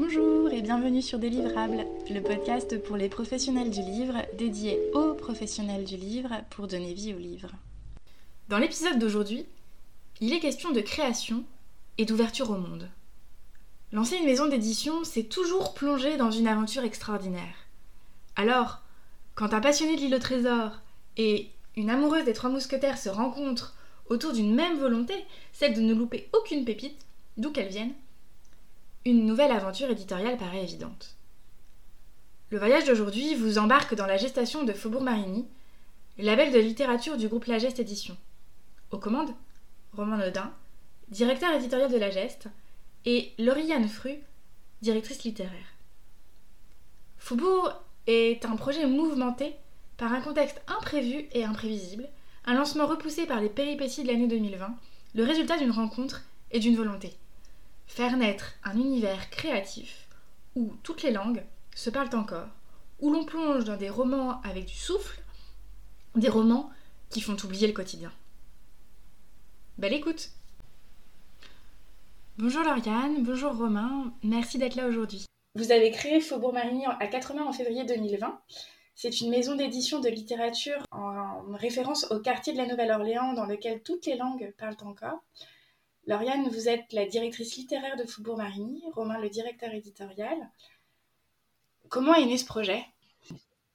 Bonjour et bienvenue sur Délivrables, le podcast pour les professionnels du livre, dédié aux professionnels du livre pour donner vie au livre. Dans l'épisode d'aujourd'hui, il est question de création et d'ouverture au monde. Lancer une maison d'édition, c'est toujours plonger dans une aventure extraordinaire. Alors, quand un passionné de l'île au trésor et une amoureuse des trois mousquetaires se rencontrent autour d'une même volonté, celle de ne louper aucune pépite, d'où qu'elle vienne, une nouvelle aventure éditoriale paraît évidente. Le voyage d'aujourd'hui vous embarque dans la gestation de Faubourg Marigny, label de littérature du groupe La Geste Édition. Aux commandes, Romain Nodin, directeur éditorial de La Geste, et Lauriane Fru, directrice littéraire. Faubourg est un projet mouvementé par un contexte imprévu et imprévisible, un lancement repoussé par les péripéties de l'année 2020, le résultat d'une rencontre et d'une volonté faire naître un univers créatif où toutes les langues se parlent encore, où l'on plonge dans des romans avec du souffle, des romans qui font oublier le quotidien. Belle écoute Bonjour Lauriane, bonjour Romain, merci d'être là aujourd'hui. Vous avez créé Faubourg Marigny à 80 en février 2020. C'est une maison d'édition de littérature en référence au quartier de la Nouvelle-Orléans dans lequel toutes les langues parlent encore. Lauriane, vous êtes la directrice littéraire de Faubourg Marigny, Romain le directeur éditorial. Comment est né ce projet?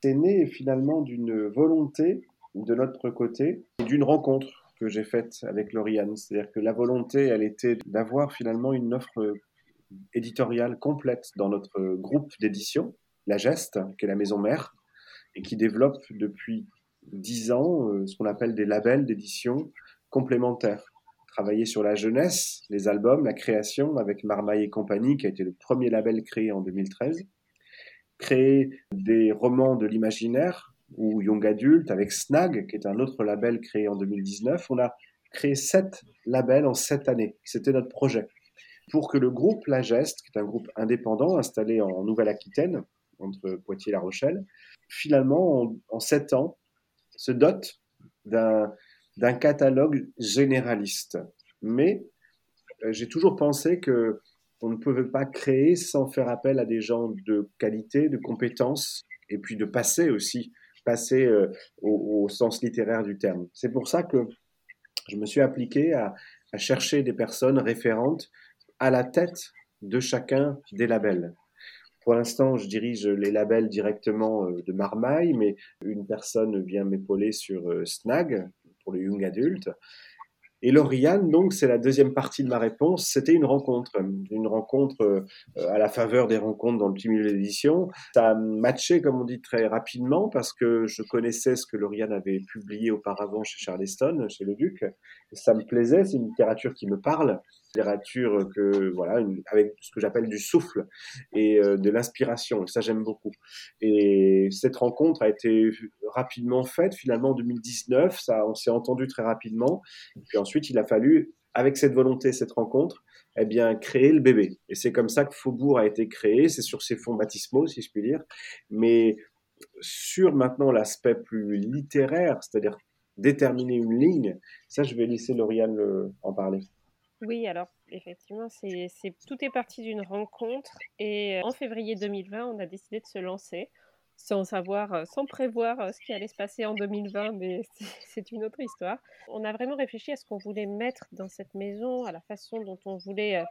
C'est né finalement d'une volonté de notre côté et d'une rencontre que j'ai faite avec Lauriane. C'est-à-dire que la volonté, elle était d'avoir finalement une offre éditoriale complète dans notre groupe d'édition, La Geste, qui est la maison mère, et qui développe depuis dix ans euh, ce qu'on appelle des labels d'édition complémentaires travaillé sur la jeunesse, les albums, la création avec Marmaille et compagnie, qui a été le premier label créé en 2013. Créé des romans de l'imaginaire ou Young Adult avec Snag, qui est un autre label créé en 2019. On a créé sept labels en sept années. C'était notre projet. Pour que le groupe La Geste, qui est un groupe indépendant installé en Nouvelle-Aquitaine, entre Poitiers et La Rochelle, finalement, en, en sept ans, se dote d'un d'un catalogue généraliste. Mais euh, j'ai toujours pensé que on ne pouvait pas créer sans faire appel à des gens de qualité, de compétences, et puis de passer aussi, passer euh, au, sens littéraire du terme. C'est pour ça que je me suis appliqué à, chercher des personnes référentes à la tête de chacun des labels. Pour l'instant, je dirige les labels directement euh, de Marmaille, mais une personne vient m'épauler sur Snag, pour les young adultes. Et Lauriane, donc, c'est la deuxième partie de ma réponse. C'était une rencontre, une rencontre euh, à la faveur des rencontres dans le petit milieu d'édition. Ça a matché, comme on dit, très rapidement parce que je connaissais ce que Lauriane avait publié auparavant chez Charleston, chez Le Duc. ça me plaisait, c'est une littérature qui me parle littérature que voilà avec ce que j'appelle du souffle et euh, de l'inspiration. Ça j'aime beaucoup. Et cette rencontre a été rapidement faite. Finalement en 2019 ça on s'est entendu très rapidement. Puis ensuite il a fallu avec cette volonté cette rencontre eh bien créer le bébé. Et c'est comme ça que Faubourg a été créé. C'est sur ses fonds baptismaux si je puis dire. Mais sur maintenant l'aspect plus littéraire c'est-à-dire déterminer une ligne ça je vais laisser Lauriane en parler oui, alors effectivement, c'est, tout est parti d'une rencontre et euh, en février 2020, on a décidé de se lancer sans savoir, euh, sans prévoir euh, ce qui allait se passer en 2020, mais c'est une autre histoire. On a vraiment réfléchi à ce qu'on voulait mettre dans cette maison, à la façon dont on voulait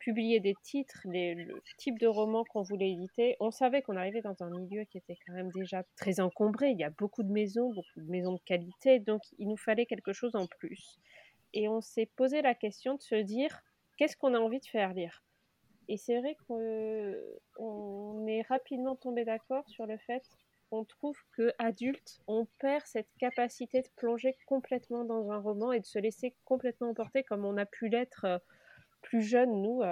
publier des titres, le type de roman qu'on voulait éditer. On savait qu'on arrivait dans un milieu qui était quand même déjà très encombré. Il y a beaucoup de maisons, beaucoup de maisons de qualité, donc il nous fallait quelque chose en plus et on s'est posé la question de se dire qu'est-ce qu'on a envie de faire lire? Et c'est vrai qu'on est rapidement tombé d'accord sur le fait qu'on trouve que adulte, on perd cette capacité de plonger complètement dans un roman et de se laisser complètement emporter comme on a pu l'être euh, plus jeune, nous,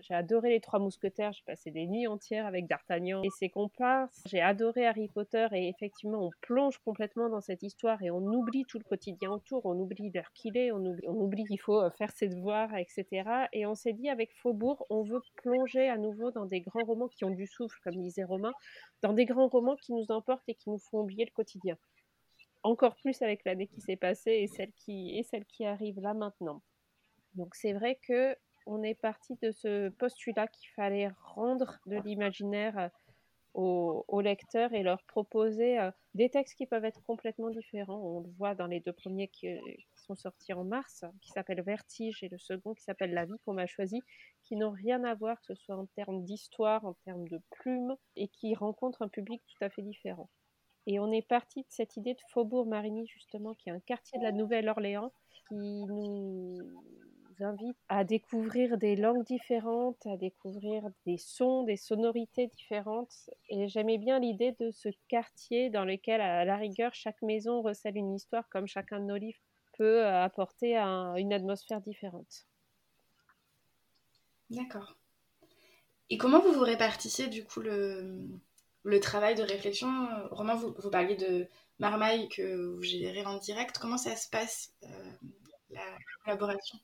j'ai adoré Les Trois Mousquetaires, j'ai passé des nuits entières avec D'Artagnan et ses comparses. J'ai adoré Harry Potter et effectivement, on plonge complètement dans cette histoire et on oublie tout le quotidien autour, on oublie l'heure qu'il est, on oublie, on oublie qu'il faut euh, faire ses devoirs, etc. Et on s'est dit avec Faubourg, on veut plonger à nouveau dans des grands romans qui ont du souffle, comme disait Romain, dans des grands romans qui nous emportent et qui nous font oublier le quotidien. Encore plus avec l'année qui s'est passée et celle qui, et celle qui arrive là maintenant. Donc c'est vrai que on est parti de ce postulat qu'il fallait rendre de l'imaginaire aux, lecteurs et leur proposer euh, des textes qui peuvent être complètement différents. On le voit dans les deux premiers qui, sont sortis en mars, qui s'appellent Vertige, et le second qui s'appelle La vie qu'on m'a choisi, qui n'ont rien à voir, que ce soit en termes d'histoire, en termes de plumes, et qui rencontrent un public tout à fait différent. Et on est parti de cette idée de Faubourg Marigny, justement, qui est un quartier de la Nouvelle-Orléans, qui nous invite à découvrir des langues différentes, à découvrir des sons, des sonorités différentes. Et j'aimais bien l'idée de ce quartier dans lequel, à la rigueur, chaque maison recèle une histoire, comme chacun de nos livres peut apporter une atmosphère différente. D'accord. Et comment vous vous répartissez du coup le, le travail de réflexion? Romain, vous, vous parliez de Marmaille que vous gérez en direct. Comment ça se passe, euh, la collaboration?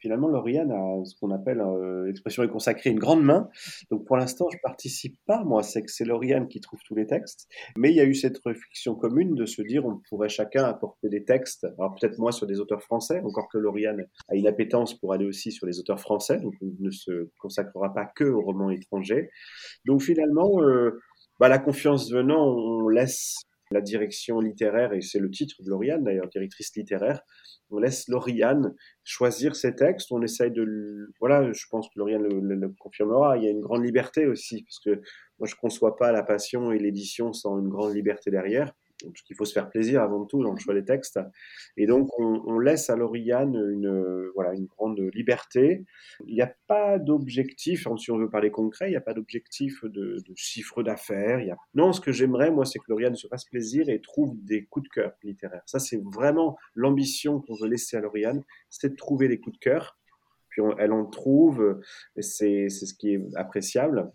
Finalement, Lauriane a ce qu'on appelle, euh, l'expression est consacrée, une grande main. Donc pour l'instant, je participe pas, moi, c'est que c'est Lauriane qui trouve tous les textes. Mais il y a eu cette réflexion commune de se dire, on pourrait chacun apporter des textes. Alors peut-être moi sur des auteurs français, encore que Lauriane a une appétence pour aller aussi sur les auteurs français, donc on ne se consacrera pas que aux romans étrangers. Donc finalement, euh, bah, la confiance venant, on laisse la direction littéraire, et c'est le titre de Lauriane d'ailleurs, directrice littéraire, on laisse Lauriane choisir ses textes, on essaye de... Voilà, je pense que Lauriane le, confirmera, il y a une grande liberté aussi, parce que moi je ne conçois pas la passion et l'édition sans une grande liberté derrière parce qu'il faut se faire plaisir avant tout dans le choix des textes. Et donc, on, laisse à Lauriane une, voilà, une grande liberté. Il n'y a pas d'objectif, hein, si on veut parler concret, il n'y a pas d'objectif de, chiffre d'affaires. A... Non, ce que j'aimerais, moi, c'est que Lauriane se fasse plaisir et trouve des coups de cœur littéraires. Ça, c'est vraiment l'ambition qu'on veut laisser à Lauriane, c'est de trouver des coups de cœur. Puis elle en trouve, c'est ce qui est appréciable.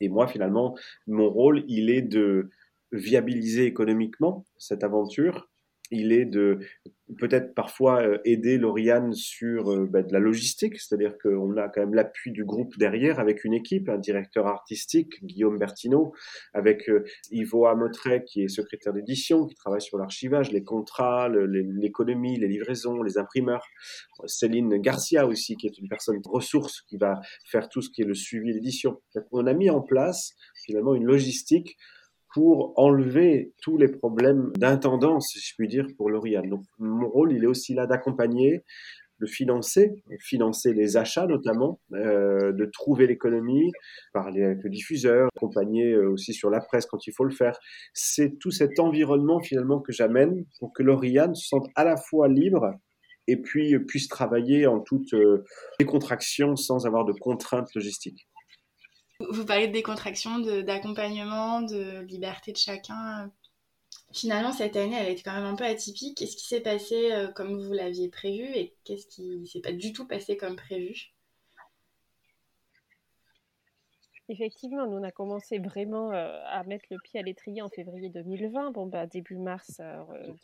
Et moi, finalement, mon rôle, il est de, viabiliser économiquement cette aventure. Il est de peut-être parfois euh, aider Lauriane sur euh, bah, de la logistique, c'est-à-dire qu'on a quand même l'appui du groupe derrière avec une équipe, un directeur artistique, Guillaume Bertineau, avec euh, Ivo Amotret qui est secrétaire d'édition, qui travaille sur l'archivage, les contrats, l'économie, les livraisons, les imprimeurs. Céline Garcia aussi, qui est une personne ressource qui va faire tout ce qui est le suivi d'édition. On a mis en place finalement une logistique pour enlever tous les problèmes d'intendance, si je puis dire, pour L'Oréal. Donc, mon rôle, il est aussi là d'accompagner, de financer, financer les achats notamment, euh, de trouver l'économie, parler avec le diffuseur, accompagner euh, aussi sur la presse quand il faut le faire. C'est tout cet environnement finalement que j'amène pour que L'Oréal se sente à la fois libre et puis puisse travailler en toute euh, décontraction sans avoir de contraintes logistiques. Vous parlez de décontraction, d'accompagnement, de, liberté de chacun. Finalement, cette année, elle a été quand même un peu atypique. Qu'est-ce qui s'est passé euh, comme vous l'aviez prévu et qu'est-ce qui s'est pas du tout passé comme prévu? Effectivement, nous on a commencé vraiment euh, à mettre le pied à l'étrier en février 2020. Bon, bah, début mars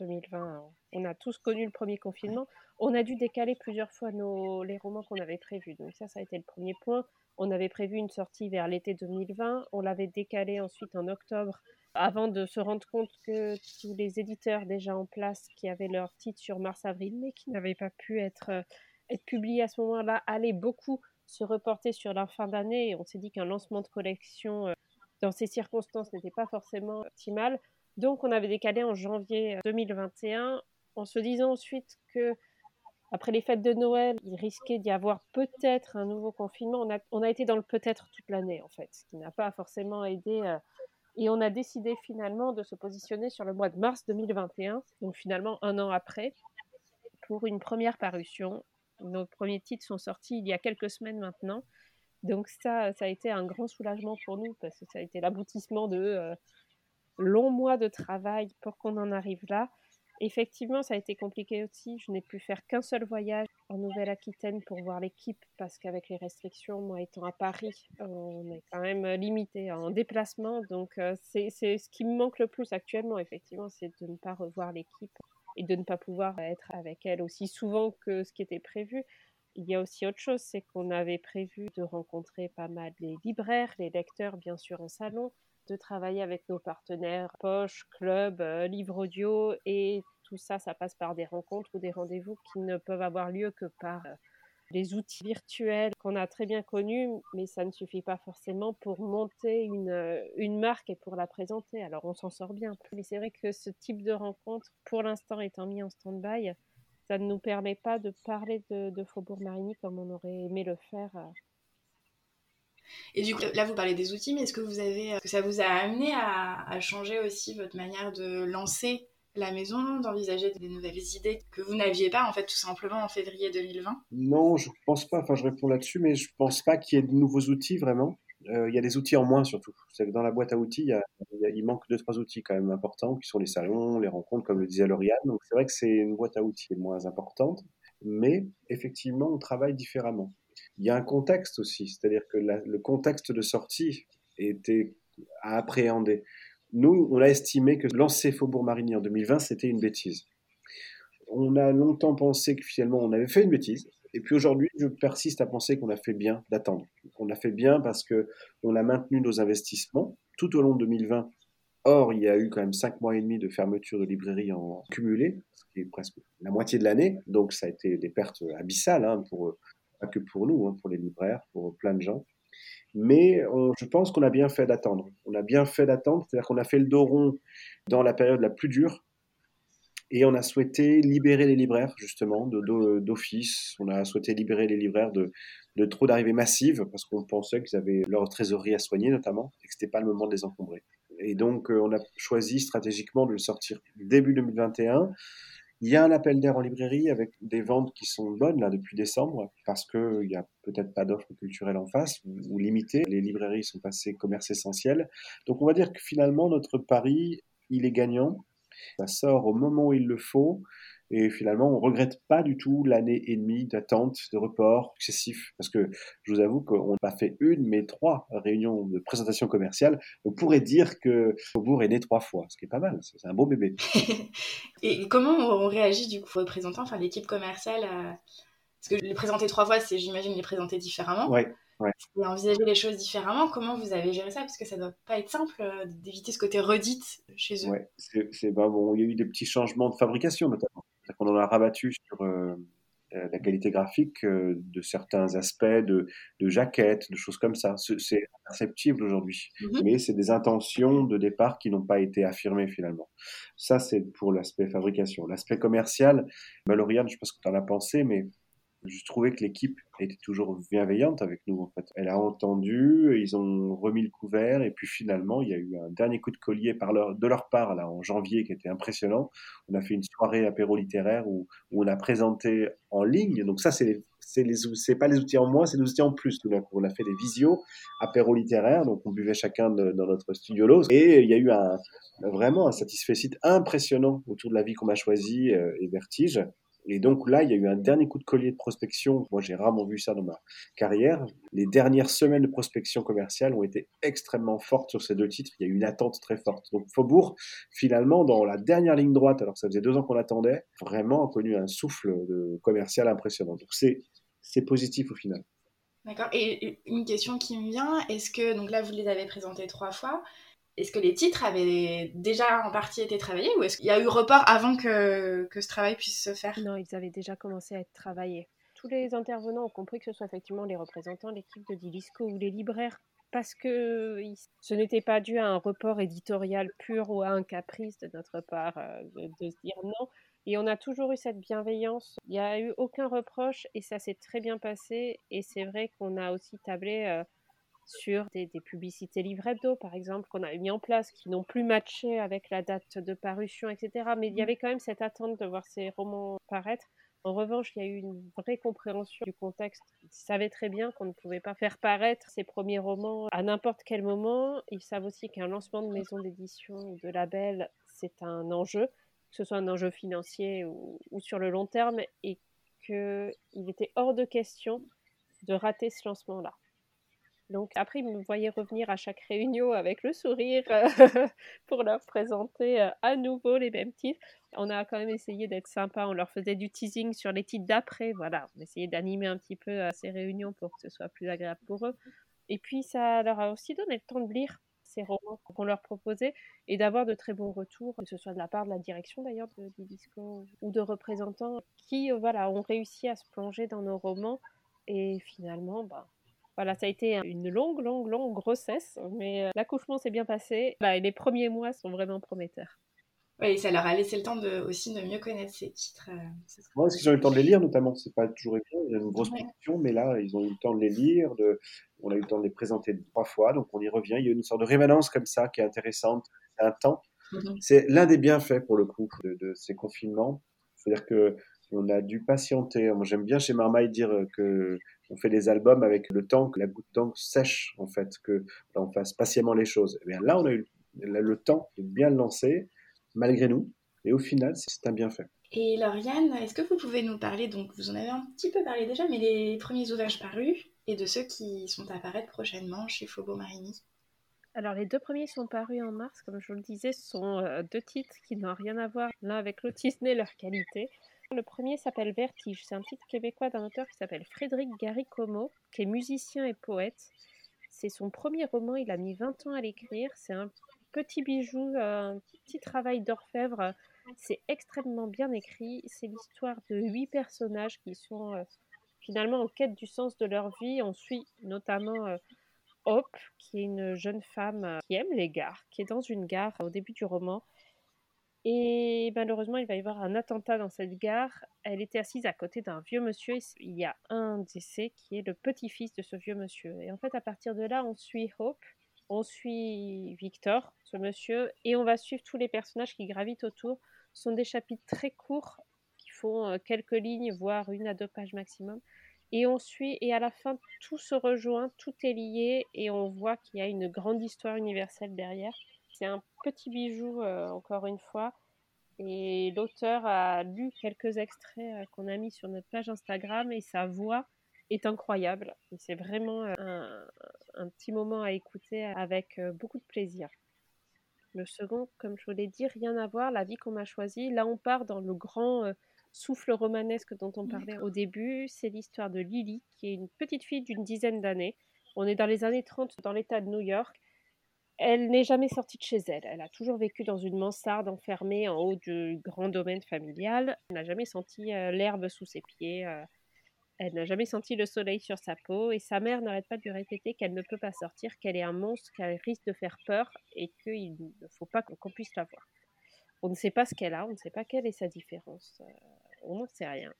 2020, euh, on a tous connu le premier confinement. On a dû décaler plusieurs fois nos, les romans qu'on avait prévus. Donc ça, ça a été le premier point. On avait prévu une sortie vers l'été 2020. On l'avait décalé ensuite en octobre avant de se rendre compte que tous les éditeurs déjà en place qui avaient leur titre sur mars-avril mais qui n'avaient pas pu être, euh, être publiés à ce moment-là allaient beaucoup se reporter sur la fin d'année. On s'est dit qu'un lancement de collection euh, dans ces circonstances n'était pas forcément optimal. Donc on avait décalé en janvier 2021 en se disant ensuite que après les fêtes de Noël, il risquait d'y avoir peut-être un nouveau confinement. On a, été dans le peut-être toute l'année, en fait, ce qui n'a pas forcément aidé. Euh, et on a décidé finalement de se positionner sur le mois de mars 2021, donc finalement un an après, pour une première parution. Nos premiers titres sont sortis il y a quelques semaines maintenant. Donc ça, ça a été un grand soulagement pour nous, parce que ça a été l'aboutissement de euh, longs mois de travail pour qu'on en arrive là. Effectivement, ça a été compliqué aussi. Je n'ai pu faire qu'un seul voyage en Nouvelle-Aquitaine pour voir l'équipe parce qu'avec les restrictions, moi étant à Paris, on est quand même limité en déplacement. Donc, euh, c'est ce qui me manque le plus actuellement, effectivement, c'est de ne pas revoir l'équipe et de ne pas pouvoir être avec elle aussi souvent que ce qui était prévu. Il y a aussi autre chose, c'est qu'on avait prévu de rencontrer pas mal les libraires, les lecteurs, bien sûr, en salon, de travailler avec nos partenaires Poche, Club, euh, Livre Audio et tout ça, ça passe par des rencontres ou des rendez-vous qui ne peuvent avoir lieu que par euh, les outils virtuels qu'on a très bien connus, mais ça ne suffit pas forcément pour monter une, euh, une marque et pour la présenter. Alors on s'en sort bien. Mais c'est vrai que ce type de rencontre, pour l'instant étant mis en stand-by, ça ne nous permet pas de parler de, Faubourg Marigny comme on aurait aimé le faire. Euh. Et du coup, là, vous parlez des outils, mais est-ce que vous avez, que ça vous a amené à, changer aussi votre manière de lancer la maison, d'envisager des nouvelles idées que vous n'aviez pas en fait tout simplement en février 2020 Non, je pense pas. Enfin, je réponds là-dessus, mais je pense pas qu'il y ait de nouveaux outils vraiment. Euh, il y a des outils en moins surtout. C'est que dans la boîte à outils, il, manque deux trois outils quand même importants qui sont les salons, les rencontres, comme le disait Lauriane. Donc c'est vrai que c'est une boîte à outils moins importante, mais effectivement on travaille différemment. Il y a un contexte aussi, c'est-à-dire que le contexte de sortie était à appréhender. Nous, on a estimé que lancer Faubourg Marigny en 2020, c'était une bêtise. On a longtemps pensé que finalement on avait fait une bêtise. Et puis aujourd'hui, je persiste à penser qu'on a fait bien d'attendre. On a fait bien parce que on a maintenu nos investissements tout au long de 2020. Or, il y a eu quand même cinq mois et demi de fermeture de librairie en cumulé, ce qui est presque la moitié de l'année. Donc, ça a été des pertes abyssales, hein, pour, pas que pour nous, hein, pour les libraires, pour plein de gens. Mais je pense qu'on a bien fait d'attendre. On a bien fait d'attendre, c'est-à-dire qu'on a fait le dos rond dans la période la plus dure. Et on a souhaité libérer les libraires, justement, d'office. On a souhaité libérer les libraires de, de trop d'arrivées massives, parce qu'on pensait qu'ils avaient leur trésorerie à soigner, notamment, et que ce n'était pas le moment de les encombrer. Et donc, euh, on a choisi stratégiquement de le sortir début 2021 il y a un appel d'air en librairie avec des ventes qui sont bonnes là depuis décembre parce qu'il n'y a peut-être pas d'offres culturelles en face ou, limitées. Les librairies sont passées commerce essentiel. Donc on va dire que finalement notre pari, il est gagnant. Ça sort au moment où il le faut. Et finalement, on regrette pas du tout l'année et demie d'attente, de report successifs. Parce que je vous avoue qu'on n'a pas fait une, mais trois réunions de présentation commerciale. On pourrait dire que Faubourg est né trois fois, ce qui est pas mal. C'est un beau bébé. et comment on réagit du coup, représentant, enfin l'équipe commerciale Parce que les présenter trois fois, c'est, j'imagine, les présenter différemment. Ouais. Ouais. Et envisager les choses différemment, comment vous avez géré ça? Parce que ça doit pas être simple euh, d'éviter ce côté redite chez eux. Ouais, c'est, bon. Il y a eu des petits changements de fabrication notamment. On en a rabattu sur euh, la qualité graphique euh, de certains aspects de, jaquettes, de choses comme ça. C'est perceptible aujourd'hui, mhm. mais c'est des intentions de départ qui n'ont pas été affirmées finalement. Ça, c'est pour l'aspect fabrication. L'aspect commercial, Maloriane, je sais pas ce que tu en as pensé, mais je trouvais que l'équipe était toujours bienveillante avec nous. En fait. Elle a entendu, ils ont remis le couvert, et puis finalement, il y a eu un dernier coup de collier par leur, de leur part là, en janvier qui était impressionnant. On a fait une soirée apéro littéraire où, où on a présenté en ligne. Donc ça, c'est c'est pas les outils en moins, c'est les outils en plus. Tout On a fait des visios apéro littéraires, donc on buvait chacun dans notre studio Lose, et il y a eu un, vraiment un satisfait impressionnant autour de la vie qu'on a choisie euh, et Vertige. Et donc là, il y a eu un dernier coup de collier de prospection. Moi, j'ai rarement vu ça dans ma carrière. Les dernières semaines de prospection commerciale ont été extrêmement fortes sur ces deux titres. Il y a eu une attente très forte. Donc Faubourg, finalement, dans la dernière ligne droite, alors ça faisait deux ans qu'on attendait, vraiment a connu un souffle de commercial impressionnant. Donc c'est positif au final. D'accord. Et une question qui me vient, est-ce que, donc là, vous les avez présentés trois fois, est-ce que les titres avaient déjà en partie été travaillés ou est-ce qu'il y a eu report avant que, que ce travail puisse se faire? Non, ils avaient déjà commencé à être travaillés. Tous les intervenants ont compris que ce soit effectivement les représentants, l'équipe de Dilisco ou les libraires, parce que ce n'était pas dû à un report éditorial pur ou à un caprice de notre part euh, de, se dire non. Et on a toujours eu cette bienveillance. Il n'y a eu aucun reproche et ça s'est très bien passé. Et c'est vrai qu'on a aussi tablé euh, sur des, publicités livre hebdo, par exemple, qu'on a mis en place, qui n'ont plus matché avec la date de parution, etc. Mais il y mmh. avait quand même cette attente de voir ces romans paraître. En revanche, il y a eu une vraie compréhension du contexte. Ils savaient très bien qu'on ne pouvait pas faire paraître ces premiers romans à n'importe quel moment. Ils savent aussi qu'un lancement de maison d'édition ou de label, c'est un enjeu, que ce soit un enjeu financier ou, ou sur le long terme, et qu'il était hors de question de rater ce lancement-là. Donc après, ils me voyaient revenir à chaque réunion avec le sourire pour leur présenter euh, à nouveau les mêmes titres. On a quand même essayé d'être sympa, on leur faisait du teasing sur les titres d'après, voilà, on essayait d'animer un petit peu euh, ces réunions pour que ce soit plus agréable pour eux. Et puis ça leur a aussi donné le temps de lire ces romans qu'on leur proposait et d'avoir de très bons retours, que ce soit de la part de la direction d'ailleurs de, disco ou de représentants qui euh, voilà, ont réussi à se plonger dans nos romans Et finalement, bah, voilà, ça a été une longue, longue, longue grossesse, mais l'accouchement s'est bien passé. et les premiers mois sont vraiment prometteurs. Oui, ça leur a laissé le temps de, aussi de mieux connaître ces titres. Moi, est-ce qu'ils ont eu le temps de les lire, notamment C'est pas toujours évident, il y a une grosse production, mais là, ils ont eu le temps de les lire, de... on a eu le temps de les présenter trois fois, donc on y revient. Il y a une sorte de rémanence comme ça qui est intéressante, c'est un temps. Mhm. C'est l'un des bienfaits, pour le coup, de, ces confinements. C'est-à-dire que on a dû patienter. Moi, j'aime bien chez Marmaille dire que on fait des albums avec le temps, que la goutte d'encre sèche, en fait, que on fasse patiemment les choses. Et eh bien là, on a eu le temps de bien le lancer malgré nous. Et au final, c'est un bienfait. Et Lauriane, est-ce que vous pouvez nous parler, donc vous en avez un petit peu parlé déjà, mais des premiers ouvrages parus et de ceux qui sont à paraître prochainement chez Faubourg Marigny alors les deux premiers sont parus en mars, comme je vous le disais, ce sont euh, deux titres qui n'ont rien à voir l'un avec l'autre, si ce n'est leur qualité. Le premier s'appelle Vertige, c'est un titre québécois d'un auteur qui s'appelle Frédéric Gary-Como, qui est musicien et poète. C'est son premier roman, il a mis 20 ans à l'écrire, c'est un petit bijou, un petit travail d'orfèvre. C'est extrêmement bien écrit. C'est l'histoire de huit personnages qui sont euh, finalement en quête du sens de leur vie. On suit notamment euh, Hope, qui est une jeune femme euh, qui aime les gares, qui est dans une gare au début du roman. Et malheureusement, il va y avoir un attentat dans cette gare. Elle était assise à côté d'un vieux monsieur. Il y a un décès qui est le petit-fils de ce vieux monsieur. Et en fait, à partir de là, on suit Hope on suit Victor, ce monsieur, et on va suivre tous les personnages qui gravitent autour. Ce sont des chapitres très courts qui font euh, quelques lignes, voire une à deux pages maximum. Et on suit, et à la fin, tout se rejoint, tout est lié, et on voit qu'il y a une grande histoire universelle derrière. C'est un petit bijou, euh, encore une fois. Et l'auteur a lu quelques extraits euh, qu'on a mis sur notre page Instagram, et sa voix est incroyable. C'est vraiment euh, un, petit moment à écouter avec beaucoup de plaisir. Le second, comme je vous l'ai dit, rien à voir, la vie qu'on m'a choisie. Là, on part dans le grand souffle romanesque dont on parlait au début. C'est l'histoire de Lily, qui est une petite fille d'une dizaine d'années. On est dans les années 30 dans l'État de New York. Elle n'est jamais sortie de chez elle. Elle a toujours vécu dans une mansarde enfermée en haut du grand domaine familial. Elle n'a jamais senti l'herbe sous ses pieds. Elle n'a jamais senti le soleil sur sa peau et sa mère n'arrête pas de lui répéter qu'elle ne peut pas sortir, qu'elle est un monstre, qu'elle risque de faire peur et qu'il ne faut pas qu'on puisse la voir. On ne sait pas ce qu'elle a, on ne sait pas quelle est sa différence, euh, on n'en sait rien.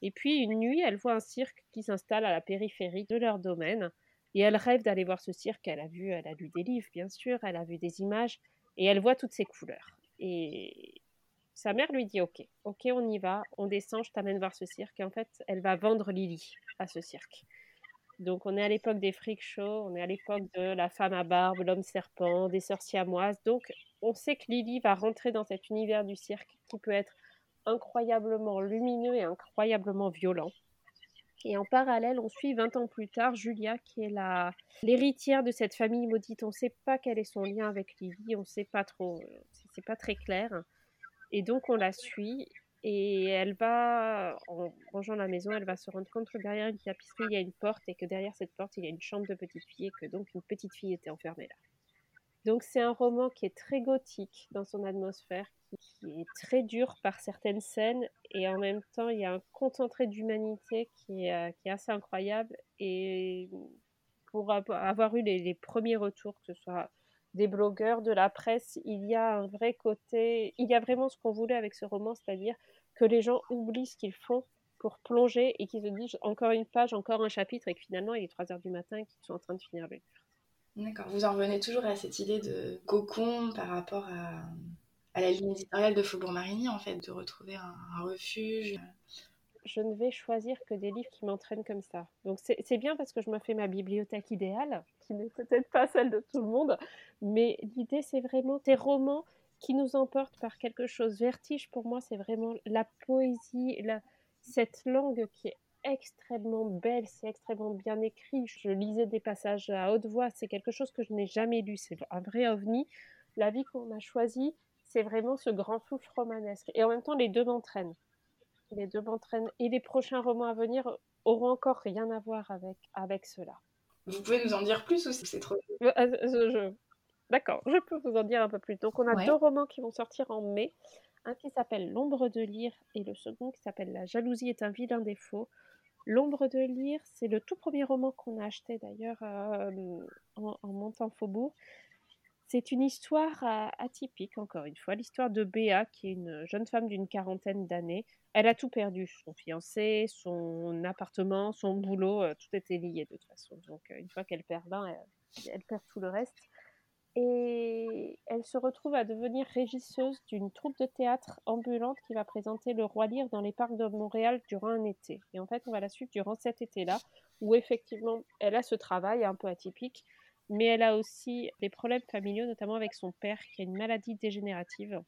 Et puis une nuit, elle voit un cirque qui s'installe à la périphérie de leur domaine et elle rêve d'aller voir ce cirque. Elle a vu, elle a lu des livres, bien sûr, elle a vu des images et elle voit toutes ces couleurs. Et sa mère lui dit Ok, ok, on y va, on descend, je t'amène voir ce cirque. Et en fait, elle va vendre Lily à ce cirque. Donc, on est à l'époque des freak shows, on est à l'époque de la femme à barbe, l'homme serpent, des sorcières siamoises. Donc, on sait que Lily va rentrer dans cet univers du cirque qui peut être incroyablement lumineux et incroyablement violent. Et en parallèle, on suit 20 ans plus tard Julia, qui est la l'héritière de cette famille maudite. On ne sait pas quel est son lien avec Lily, on ne sait pas trop, c'est pas très clair. Et donc on la suit et elle va, en rangeant la maison, elle va se rendre compte que derrière une tapisserie, il y a une porte et que derrière cette porte, il y a une chambre de petite fille et que donc une petite fille était enfermée là. Donc c'est un roman qui est très gothique dans son atmosphère, qui est très dur par certaines scènes et en même temps il y a un concentré d'humanité qui est, euh, assez incroyable et pour avoir eu les, les premiers retours, que ce soit des blogueurs, de la presse, il y a un vrai côté, il y a vraiment ce qu'on voulait avec ce roman, c'est-à-dire que les gens oublient ce qu'ils font pour plonger et qu'ils se disent encore une page, encore un chapitre et que finalement il est 3 heures du matin et qu'ils sont en train de finir le livre. D'accord, vous en revenez toujours à cette idée de cocon par rapport à, à la ligne éditoriale de Faubourg Marigny en fait, de retrouver un, refuge je ne vais choisir que des livres qui m'entraînent comme ça. Donc c'est bien parce que je me fais ma bibliothèque idéale, qui n'est peut-être pas celle de tout le monde, mais l'idée c'est vraiment des romans qui nous emportent par quelque chose. Vertige pour moi c'est vraiment la poésie, cette langue qui est extrêmement belle, c'est extrêmement bien écrit. Je lisais des passages à haute voix, c'est quelque chose que je n'ai jamais lu, c'est un vrai ovni. La vie qu'on a choisie, c'est vraiment ce grand souffle romanesque. Et en même temps, les deux m'entraînent les deux m'entraînent et les prochains romans à venir auront encore rien à voir avec, avec cela. Vous pouvez nous en dire plus ou c'est trop euh, euh, D'accord, je peux vous en dire un peu plus. Donc on a deux romans qui vont sortir en mai. Un qui s'appelle L'ombre de lire et le second qui s'appelle La jalousie est un vilain défaut. L'ombre de lire, c'est le tout premier roman qu'on a acheté d'ailleurs en, en, montant Faubourg. C'est une histoire atypique, encore une fois, l'histoire de Béa, qui est une jeune femme d'une quarantaine d'années. Elle a tout perdu, son fiancé, son appartement, son boulot, tout était lié de toute façon. Donc une fois qu'elle perd l'un, elle, perd tout le reste. Et elle se retrouve à devenir régisseuse d'une troupe de théâtre ambulante qui va présenter le Roi Lire dans les parcs de Montréal durant un été. Et en fait, on va la suivre durant cet été-là, où effectivement, elle a ce travail un peu atypique mais elle a aussi des problèmes familiaux, notamment avec son père qui a une maladie dégénérative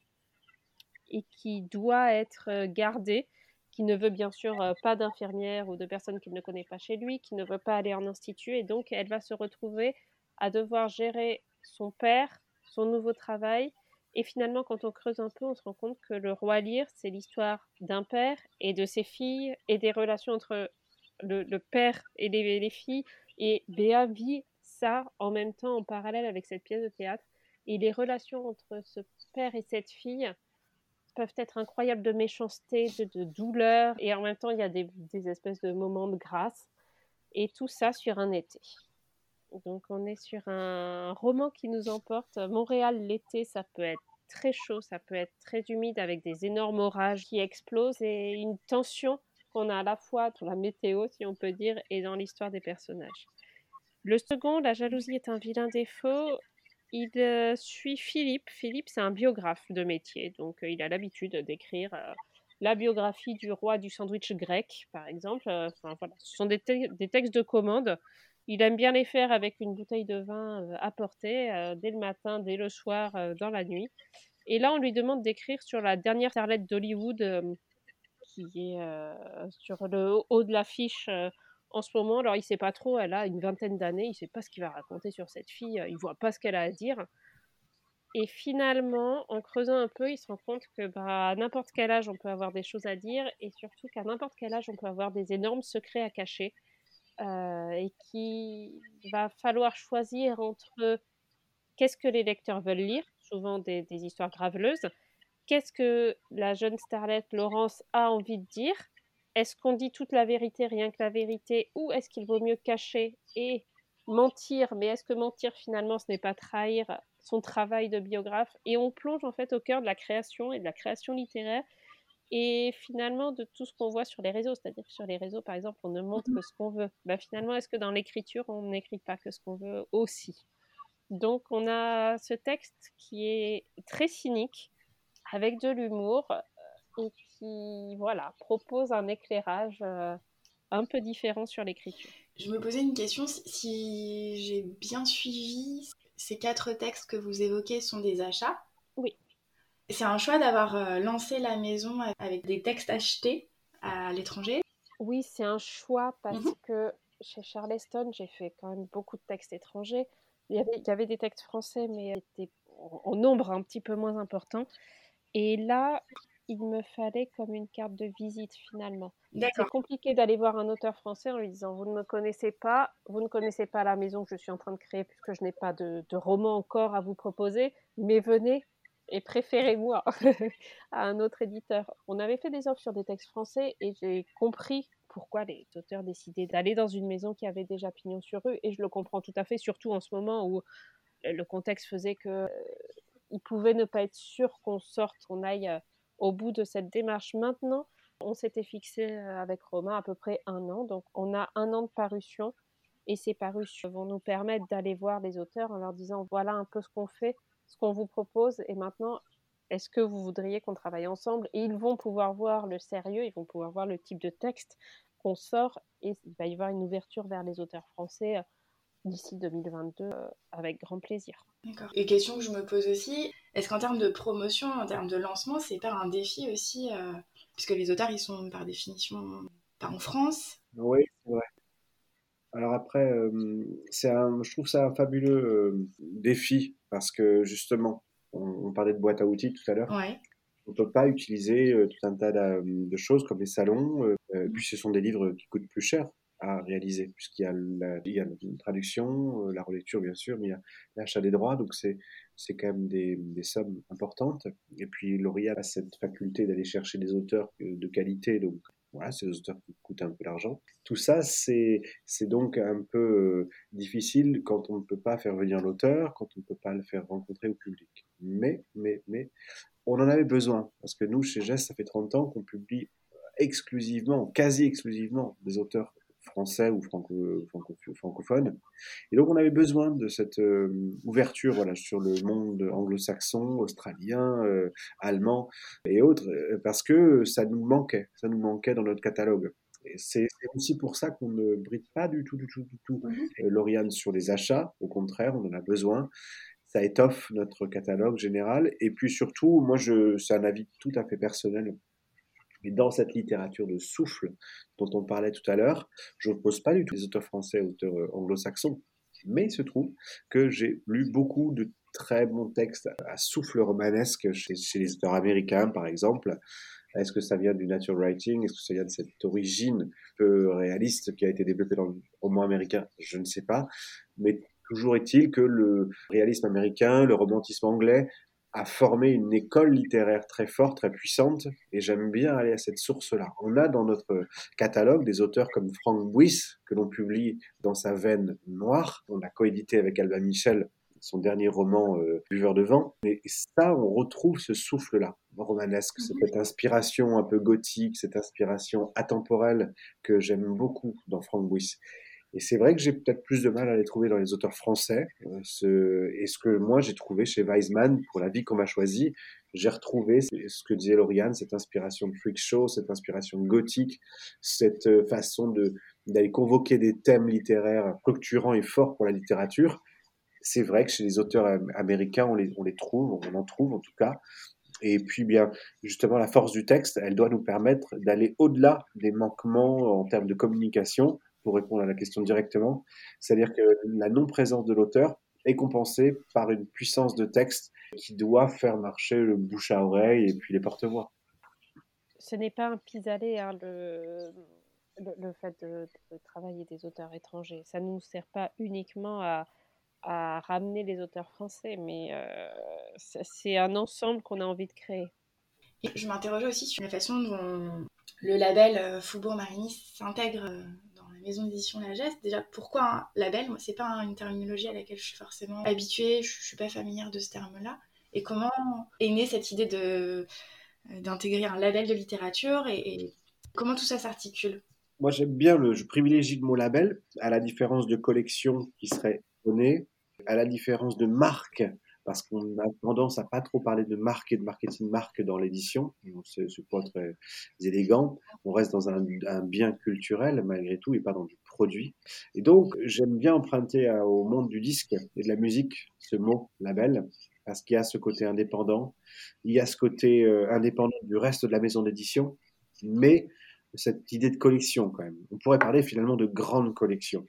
et qui doit être euh, gardé, qui ne veut bien sûr euh, pas d'infirmière ou de personnes qu'il ne connaît pas chez lui, qui ne veut pas aller en institut, et donc elle va se retrouver à devoir gérer son père, son nouveau travail, et finalement quand on creuse un peu, on se rend compte que le roi Lyre, c'est l'histoire d'un père et de ses filles, et des relations entre le, père et les, les filles, et Béa vit ça en même temps, en parallèle avec cette pièce de théâtre. Et les relations entre ce père et cette fille peuvent être incroyables de méchanceté, de, douleur, et en même temps, il y a des, espèces de moments de grâce. Et tout ça sur un été. Donc on est sur un roman qui nous emporte. Montréal l'été, ça peut être très chaud, ça peut être très humide avec des énormes orages qui explosent et une tension qu'on a à la fois dans la météo, si on peut dire, et dans l'histoire des personnages. Le second, La jalousie est un vilain défaut. Il euh, suit Philippe. Philippe, c'est un biographe de métier, donc euh, il a l'habitude d'écrire euh, la biographie du roi du sandwich grec, par exemple. Enfin, voilà. Ce sont des, textes de commande. Il aime bien les faire avec une bouteille de vin apportée dès le matin, dès le soir, dans la nuit. Et là, on lui demande d'écrire sur la dernière starlette d'Hollywood, qui est sur le haut de l'affiche en ce moment, alors il sait pas trop, elle a une vingtaine d'années, il sait pas ce qu'il va raconter sur cette fille, il voit pas ce qu'elle a à dire. Et finalement, en creusant un peu, il se rend compte que bah, n'importe quel âge, on peut avoir des choses à dire, et surtout qu'à n'importe quel âge, on peut avoir des énormes secrets à cacher, euh, et qu'il va falloir choisir entre qu'est-ce que les lecteurs veulent lire, souvent des histoires graveleuses, qu'est-ce que la jeune starlette Laurence a envie de dire, est-ce qu'on dit toute la vérité, rien que la vérité, ou est-ce qu'il vaut mieux cacher et mentir? Mais est-ce que mentir finalement, ce n'est pas trahir son travail de biographe? Et on plonge en fait au cœur de la création et de la création littéraire et finalement de tout ce qu'on voit sur les réseaux. C'est-à-dire que sur les réseaux, par exemple, on ne montre que ce qu'on veut. Bah, finalement, est-ce que dans l'écriture, on n'écrit pas que ce qu'on veut aussi? Donc on a ce texte qui est très cynique, avec de l'humour, et qui voilà, propose un éclairage euh, un peu différent sur l'écriture. Je me posais une question, si j'ai bien suivi, ces quatre textes que vous évoquez sont des achats? Oui. C'est un choix d'avoir euh, lancé la maison avec des textes achetés à l'étranger? Oui, c'est un choix parce mhm. que chez Charleston, j'ai fait quand même beaucoup de textes étrangers. Il y avait, il y avait des textes français, mais étaient en nombre un petit peu moins important. Et là, il me fallait comme une carte de visite finalement. C'est compliqué d'aller voir un auteur français en lui disant vous ne me connaissez pas, vous ne connaissez pas la maison que je suis en train de créer puisque je n'ai pas de, roman encore à vous proposer, mais venez et préférez-moi à un autre éditeur. On avait fait des offres sur des textes français et j'ai compris pourquoi les auteurs décidaient d'aller dans une maison qui avait déjà pignon sur rue et je le comprends tout à fait, surtout en ce moment où le contexte faisait que euh, il pouvait ne pas être sûr qu'on sorte, qu'on aille euh, au bout de cette démarche maintenant, on s'était fixé euh, avec Romain à peu près un an. Donc on a un an de parution et ces parutions vont nous permettre d'aller voir les auteurs en leur disant voilà un peu ce qu'on fait, ce qu'on vous propose et maintenant est-ce que vous voudriez qu'on travaille ensemble? Et ils vont pouvoir voir le sérieux, ils vont pouvoir voir le type de texte qu'on sort et il va y avoir une ouverture vers les auteurs français euh, d'ici 2022 euh, avec grand plaisir. D'accord. Et question que je me pose aussi, est-ce qu'en termes de promotion, en termes de lancement, c'est pas un défi aussi, euh, puisque les auteurs, ils sont par définition pas en France? Oui, c'est vrai. Alors après, euh, c'est un, je trouve ça un fabuleux défi, parce que justement, on, parlait de boîte à outils tout à l'heure. Ouais. On ne peut pas utiliser tout un tas de, choses comme les salons, puis ce sont des livres qui coûtent plus cher à réaliser, puisqu'il y a la, traduction, euh, la relecture bien sûr, mais il y a l'achat des droits, donc c'est, c'est quand même des, des, sommes importantes. Et puis L'Oréal a cette faculté d'aller chercher des auteurs euh, de qualité, donc Voilà, c'est des auteurs qui coûtent un peu d'argent. Tout ça, c'est donc un peu euh, difficile quand on ne peut pas faire venir l'auteur, quand on ne peut pas le faire rencontrer au public. Mais, mais, mais, on en avait besoin. Parce que nous, chez Gest, ça fait 30 ans qu'on publie exclusivement, quasi exclusivement, des auteurs français ou franco, franco, francophones. Et donc on avait besoin de cette euh, ouverture voilà, sur le monde anglo-saxon, australien, euh, allemand et autres, euh, parce que ça nous manquait, ça nous manquait dans notre catalogue. C'est aussi pour ça qu'on ne bride pas du tout, du tout, du tout. Lauriane sur les achats. Au contraire, on en a besoin. Ça étoffe notre catalogue général. Et puis surtout, moi, je, c'est un avis tout à fait personnel. Dans cette littérature de souffle dont on parlait tout à l'heure, je n'oppose pas du tout les auteurs français aux auteurs euh, anglo-saxons. Mais il se trouve que j'ai lu beaucoup de très bons textes à souffle romanesque chez, les auteurs américains, par exemple. Est-ce que ça vient du natural writing? Est-ce que ça vient de cette origine peu réaliste qui a été développée dans le roman américain? Je ne sais pas. Mais toujours est-il que le réalisme américain, le romantisme anglais a formé une école littéraire très forte, très puissante, et j'aime bien aller à cette source-là. On a dans notre catalogue des auteurs comme Frank Buis, que l'on publie dans sa veine noire. On a coédité avec Albin Michel son dernier roman euh, Buveur de vent. Et ça, on retrouve ce souffle-là, romanesque, mhm. cette inspiration un peu gothique, cette inspiration atemporelle que j'aime beaucoup dans Frank Buis. Et c'est vrai que j'ai peut-être plus de mal à les trouver dans les auteurs français. Euh, ce, et ce que moi j'ai trouvé chez Weisman, pour la vie qu'on m'a choisie, j'ai retrouvé ce que disait Lauriane, cette inspiration de freak show, cette inspiration gothique, cette euh, façon de d'aller convoquer des thèmes littéraires structurants et forts pour la littérature. C'est vrai que chez les auteurs américains, on les, on les trouve, on en trouve en tout cas. Et puis, bien, justement, la force du texte, elle doit nous permettre d'aller au-delà des manquements en termes de communication pour répondre à la question directement. C'est-à-dire que la non-présence de l'auteur est compensée par une puissance de texte qui doit faire marcher le bouche à oreille et puis les porte-voix. Ce n'est pas un pis-aller, hein, le, le, fait de, travailler des auteurs étrangers. Ça ne nous sert pas uniquement à, à ramener les auteurs français, mais euh, c'est un ensemble qu'on a envie de créer. je m'interrogeais aussi sur la façon dont le label euh, Faubourg Marigny s'intègre euh, maison d'édition La Geste. Déjà, pourquoi un label? Moi, c'est pas une terminologie à laquelle je suis forcément habituée, je, suis pas familière de ce terme-là. Et comment est née cette idée de d'intégrer un label de littérature et, comment tout ça s'articule? Moi, j'aime bien le, je privilégie le mot label, à la différence de collection qui serait donnée, à la différence de marque parce qu'on a tendance à pas trop parler de marque et de marketing marque dans l'édition. C'est pas très élégant. On reste dans un, bien culturel malgré tout et pas dans du produit. Et donc, j'aime bien emprunter au monde du disque et de la musique ce mot label parce qu'il y a ce côté indépendant, il y a ce côté euh, indépendant du reste de la maison d'édition, mais cette idée de collection quand même. On pourrait parler finalement de grande collection.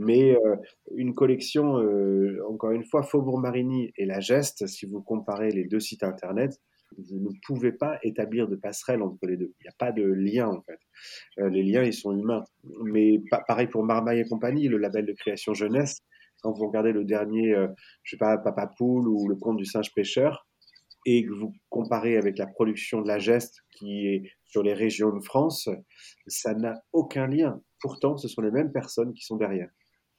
Mais euh, une collection, euh, encore une fois, Faubourg Marigny et La Geste, si vous comparez les deux sites internet, vous ne pouvez pas établir de passerelle entre les deux. Il n'y a pas de lien en fait. Euh, les liens, ils sont humains. Mais pareil pour Marmaille et compagnie, le label de création jeunesse. Quand vous regardez le dernier, je sais pas, Papa Poule ou le conte du singe pêcheur, et que vous comparez avec la production de la Geste qui est sur les régions de France, ça n'a aucun lien. Pourtant, ce sont les mêmes personnes qui sont derrière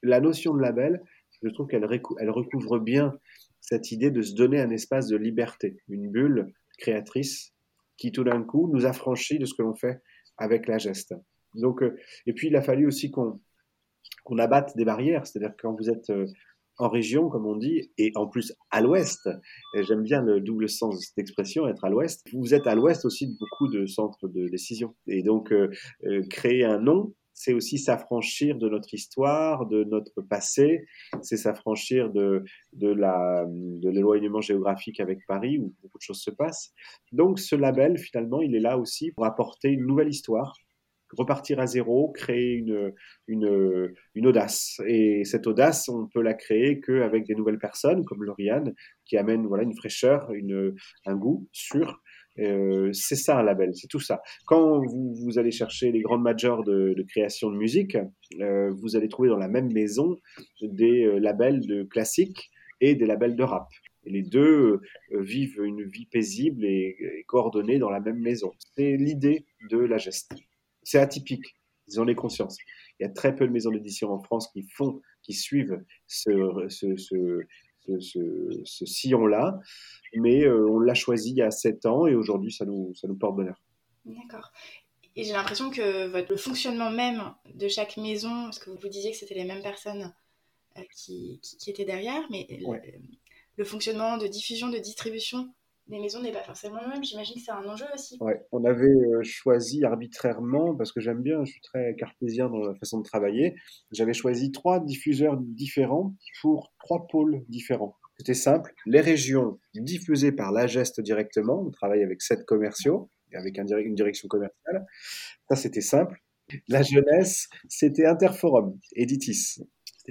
la notion de label, je trouve qu'elle elle recouvre bien cette idée de se donner un espace de liberté, une bulle créatrice qui tout d'un coup nous affranchit de ce que l'on fait avec la geste. Donc, euh, et puis il a fallu aussi qu'on abatte des barrières, c'est-à-dire quand vous êtes euh, en région, comme on dit, et en plus à l'ouest, j'aime bien le double sens de cette expression, être à l'ouest, vous êtes à l'ouest aussi de beaucoup de centres de décision. Et donc, euh, créer un nom c'est aussi s'affranchir de notre histoire, de notre passé, c'est s'affranchir de, de, l'éloignement géographique avec Paris où beaucoup de choses se passent. Donc ce label, finalement, il est là aussi pour apporter une nouvelle histoire, repartir à zéro, créer une, une, audace. Et cette audace, on peut la créer qu'avec des nouvelles personnes comme Lauriane, qui amènent voilà, une fraîcheur, une, un goût sûr euh, c'est ça un label, c'est tout ça. Quand vous, allez chercher les grandes majors de, création de musique, euh, vous allez trouver dans la même maison des euh, labels de classique et des labels de rap. Et les deux vivent une vie paisible et, coordonnée dans la même maison. C'est l'idée de la geste. C'est atypique, ils ont les consciences. Il y a très peu de maisons d'édition en France qui font, qui suivent ce, ce sillon-là, mais on l'a choisi il y a sept ans et aujourd'hui, ça nous, ça nous porte bonheur. D'accord. Et j'ai l'impression que votre, le fonctionnement même de chaque maison, parce que vous vous disiez que c'était les mêmes personnes euh, qui, qui, étaient derrière, mais le, fonctionnement de diffusion, de distribution des maisons n'est pas forcément le même. J'imagine que c'est un enjeu aussi. Ouais, on avait euh, choisi arbitrairement, parce que j'aime bien, je suis très cartésien dans la façon de travailler, j'avais choisi trois diffuseurs différents pour trois pôles différents. C'était simple, les régions diffusées par la Geste directement, on travaille avec sept commerciaux, avec une direction commerciale. Ça, c'était simple. La jeunesse, c'était Interforum, Editis.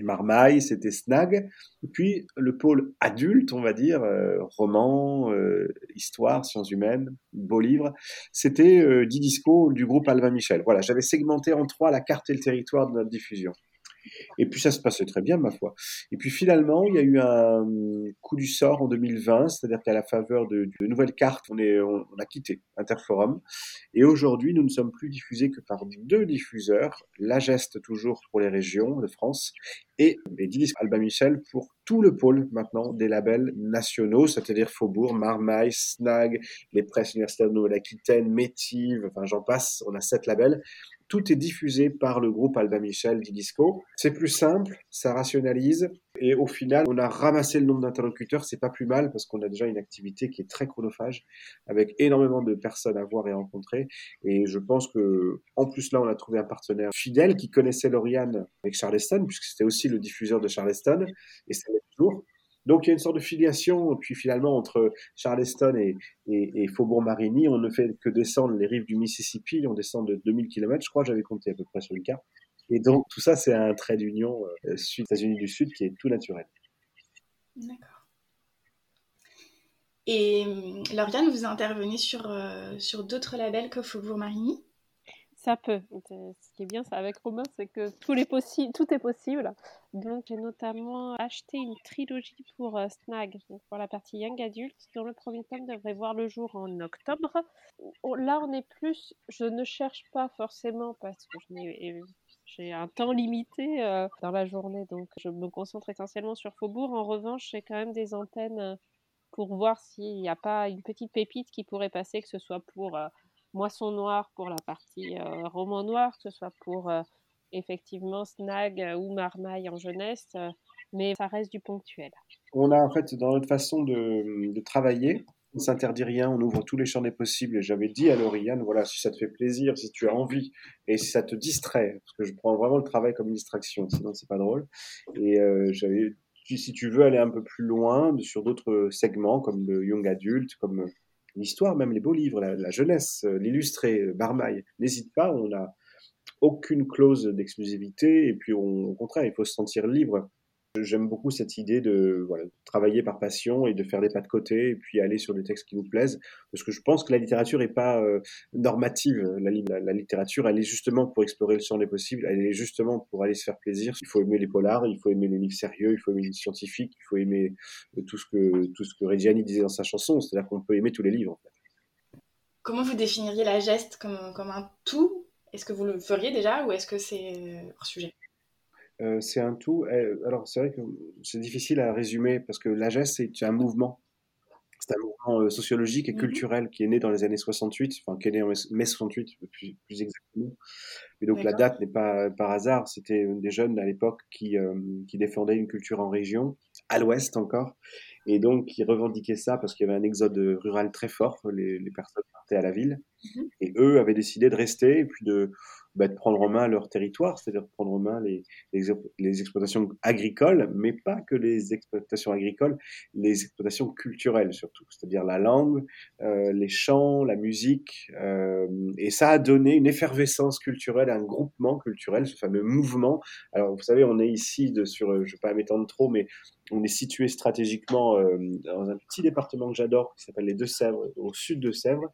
Marmaille, c'était Snag. Et puis, le pôle adulte, on va dire, euh, roman, euh, histoire, sciences humaines, beaux livres, c'était euh, Didisco du groupe Alvin Michel. Voilà, j'avais segmenté en trois la carte et le territoire de notre diffusion. Et puis ça se passait très bien, ma foi. Et puis finalement, il y a eu un coup du sort en 2020, c'est-à-dire qu'à la faveur de, nouvelles cartes, on, est, on, a quitté Interforum. Et aujourd'hui, nous ne sommes plus diffusés que par deux diffuseurs, La Geste toujours pour les régions de France et Edilis Alba Michel pour tout le pôle maintenant des labels nationaux, c'est-à-dire Faubourg, Marmaille, Snag, les presses universitaires de Nouvelle-Aquitaine, Métive, enfin j'en passe, on a sept labels tout est diffusé par le groupe Alba Michel Didisco. C'est plus simple, ça rationalise et au final, on a ramassé le nombre d'interlocuteurs, c'est pas plus mal parce qu'on a déjà une activité qui est très chronophage avec énormément de personnes à voir et à rencontrer et je pense que en plus là, on a trouvé un partenaire fidèle qui connaissait Lauriane avec Charleston puisque c'était aussi le diffuseur de Charleston et c'est toujours. Donc il y a une sorte de filiation, puis finalement entre Charleston et, et, Faubourg-Marigny, on ne fait que descendre les rives du Mississippi, on descend de 2000 km, je crois, j'avais compté à peu près sur une carte. Et donc tout ça, c'est un trait d'union euh, États-Unis du Sud qui est tout naturel. D'accord. Et hum, Lauriane, vous intervenez sur, euh, sur d'autres labels que Faubourg-Marigny? Ça peut. Ce qui est bien avec Romain, c'est que tout est, tout est possible. Donc, j'ai notamment acheté une trilogie pour euh, Snag, donc pour la partie Young Adult, dont le premier tome devrait voir le jour en octobre. Là, on est plus. Je ne cherche pas forcément parce que j'ai un temps limité euh, dans la journée, donc je me concentre essentiellement sur Faubourg. En revanche, j'ai quand même des antennes euh, pour voir s'il n'y a pas une petite pépite qui pourrait passer, que ce soit pour Moisson Noir pour la partie euh, roman noir, que ce soit pour euh, effectivement Snag euh, ou Marmaille en jeunesse, mais ça reste du ponctuel. On a en fait dans notre façon de, travailler, on s'interdit rien, on ouvre tous les champs des possibles. J'avais dit à Lauriane, voilà, si ça te fait plaisir, si tu as envie et si ça te distrait, parce que je prends vraiment le travail comme une distraction, sinon c'est pas drôle. Et j'avais si tu veux aller un peu plus loin sur d'autres segments comme le young adult, comme l'histoire, même les beaux livres, la, jeunesse, euh, l'illustré, euh, Barmaille. N'hésite pas, on n'a aucune clause d'exclusivité et puis au contraire, il faut se sentir libre. J'aime beaucoup cette idée de, travailler par passion et de faire des pas de côté et puis aller sur des textes qui nous plaisent parce que je pense que la littérature n'est pas euh, normative. La, littérature, elle est justement pour explorer le champ des possibles, elle est justement pour aller se faire plaisir. Il faut aimer les polars, il faut aimer les livres sérieux, il faut aimer les scientifiques, il faut aimer tout ce que, tout ce que Reggiani disait dans sa chanson, c'est-à-dire qu'on peut aimer tous les livres. Comment vous définiriez la geste comme, comme un tout? Est-ce que vous le feriez déjà ou est-ce que c'est hors sujet? Euh, c'est un tout. Euh, alors, c'est vrai que c'est difficile à résumer parce que la geste, c'est un mouvement. C'est un mouvement euh, sociologique et mmh culturel qui est né dans les années 68, enfin qui est né en mai 68 plus, plus exactement. Et donc la date n'est pas par hasard. C'était des jeunes à l'époque qui, qui défendaient une culture en région, à l'ouest encore, et donc qui revendiquaient ça parce qu'il y avait un exode rural très fort. Les, les personnes partaient à la ville, mmh et eux avaient décidé de rester et puis de bah, de prendre en main leur territoire, c'est-à-dire de prendre en main les, les, exploitations agricoles, mais pas que les exploitations agricoles, les exploitations culturelles surtout, c'est-à-dire la langue, euh, les chants, la musique, euh, et ça a donné une effervescence culturelle, un groupement culturel, ce fameux mouvement. Alors vous savez, on est ici de, sur, je ne vais pas m'étendre trop, mais on est situé stratégiquement euh, dans un petit département que j'adore qui s'appelle les Deux-Sèvres, au sud de Sèvres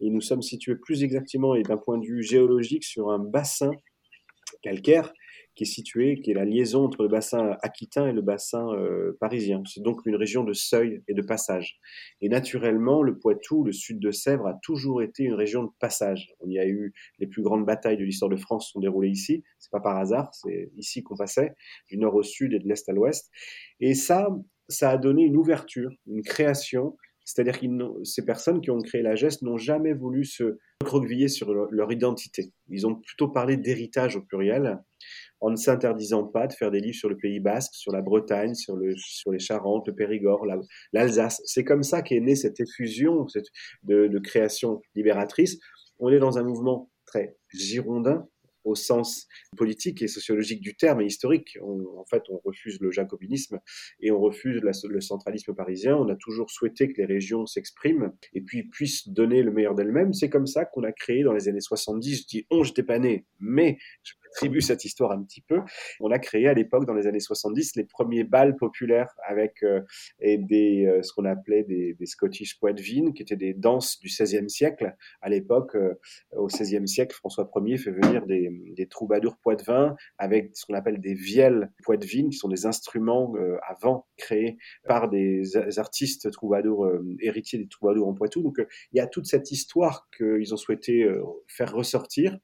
et nous sommes situés plus exactement et d'un point de vue géologique sur un bassin calcaire qui est située, qui est la liaison entre le bassin aquitain et le bassin euh, parisien. C'est donc une région de seuil et de passage. Et naturellement, le Poitou, le sud de Sèvres, a toujours été une région de passage. On y a eu les plus grandes batailles de l'histoire de France sont déroulées ici. C'est pas par hasard, c'est ici qu'on passait, du nord au sud et de l'est à l'ouest. Et ça, ça a donné une ouverture, une création c'est-à-dire que ces personnes qui ont créé la geste n'ont jamais voulu se recroqueviller sur leur, identité. Ils ont plutôt parlé d'héritage au pluriel, en ne s'interdisant pas de faire des livres sur le Pays Basque, sur la Bretagne, sur, le, sur les Charentes, le Périgord, l'Alsace. C'est comme ça qu'est née cette effusion de, de création libératrice. On est dans un mouvement très girondin, au sens politique et sociologique du terme et historique. en fait, on refuse le jacobinisme et on refuse le centralisme parisien. On a toujours souhaité que les régions s'expriment et puis puissent donner le meilleur d'elles-mêmes. C'est comme ça qu'on a créé dans les années 70, je dis on, j'étais pas né, mais je attribue cette histoire un petit peu. On a créé à l'époque, dans les années 70, les premiers bals populaires avec euh, et des, euh, ce qu'on appelait des, Scottish Poitvin, qui étaient des danses du XVIe siècle. À l'époque, euh, au XVIe siècle, François Ier fait venir des, troubadours poitevins avec ce qu'on appelle des vielles poitevines, qui sont des instruments avant créés par des artistes troubadours, héritiers des troubadours en Poitou. Donc il y a toute cette histoire qu'ils ont souhaité faire ressortir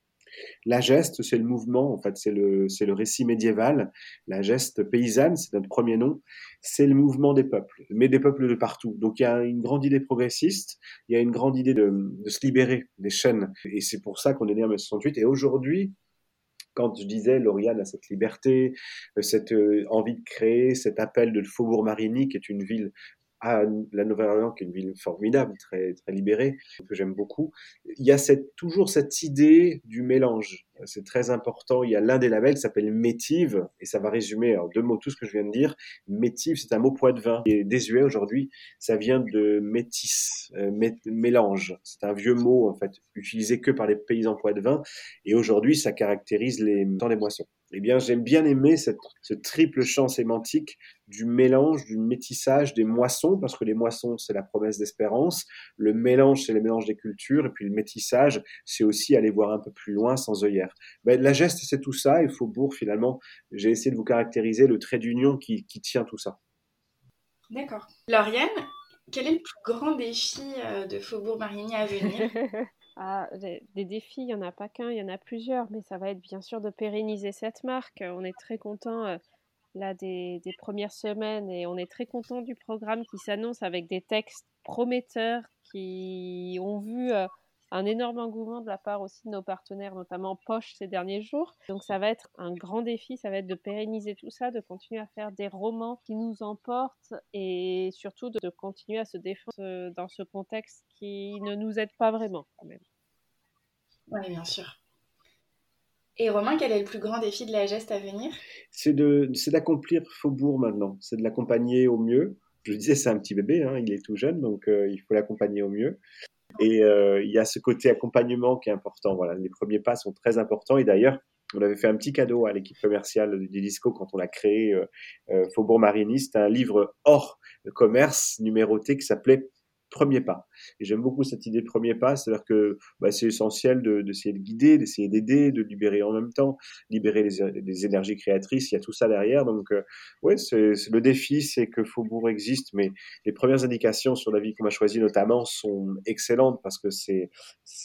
la geste, c'est le mouvement, en fait, c'est le, c'est le récit médiéval. La geste paysanne, c'est notre premier nom, c'est le mouvement des peuples, mais des peuples de partout. Donc il y a une grande idée progressiste, il y a une grande idée de, se libérer des chaînes. Et c'est pour ça qu'on est né en 1968. Et aujourd'hui, quand je disais, Lauriane a cette liberté, euh, cette euh, envie de créer, cet appel de Faubourg Marigny, qui est une ville à la Nouvelle-Orléans, qui est une ville formidable, très, très libérée, que j'aime beaucoup. Il y a cette, toujours cette idée du mélange. C'est très important. Il y a l'un des labels qui s'appelle Métive, et ça va résumer en deux mots tout ce que je viens de dire. Métive, c'est un mot poitevin qui est désuet aujourd'hui. Ça vient de métis, euh, mélange. C'est un vieux mot, en fait, utilisé que par les paysans poitevins. Et aujourd'hui, ça caractérise les temps des moissons. Eh bien, j'aime bien aimer cette, ce triple champ sémantique du mélange, du métissage des moissons, parce que les moissons, c'est la promesse d'espérance. Le mélange, c'est le mélange des cultures. Et puis le métissage, c'est aussi aller voir un peu plus loin sans œillère. Ben, la geste, c'est tout ça. Et Faubourg, finalement, j'ai essayé de vous caractériser le trait d'union qui, qui tient tout ça. D'accord. Lauriane, quel est le plus grand défi euh, de Faubourg Marigny à venir? Ah, des, défis, il n'y en a pas qu'un, il y en a plusieurs, mais ça va être bien sûr de pérenniser cette marque. On est très content euh, là des, premières semaines et on est très content du programme qui s'annonce avec des textes prometteurs qui ont vu euh, un énorme engouement de la part aussi de nos partenaires, notamment Poche ces derniers jours. Donc ça va être un grand défi, ça va être de pérenniser tout ça, de continuer à faire des romans qui nous emportent et surtout de continuer à se défendre euh, dans ce contexte qui ne nous aide pas vraiment quand même. Oui, bien sûr. Et Romain, quel est le plus grand défi de la geste à venir? C'est d'accomplir Faubourg maintenant, c'est de l'accompagner au mieux. Je disais, c'est un petit bébé, hein, il est tout jeune, donc euh, il faut l'accompagner au mieux. Et euh, il y a ce côté accompagnement qui est important. Voilà, les premiers pas sont très importants. Et d'ailleurs, on avait fait un petit cadeau à l'équipe commerciale du Disco quand on a créé euh, Faubourg Marigny. C'était un livre hors commerce numéroté qui s'appelait premier pas. Et j'aime beaucoup cette idée de premier pas, c'est-à-dire que bah, c'est essentiel d'essayer de, de, guider, d'essayer d'aider, de libérer en même temps, libérer les, énergies créatrices, il y a tout ça derrière. Donc, euh, ouais, c'est le défi, c'est que Faubourg existe, mais les premières indications sur la vie qu'on a choisie notamment sont excellentes parce que c'est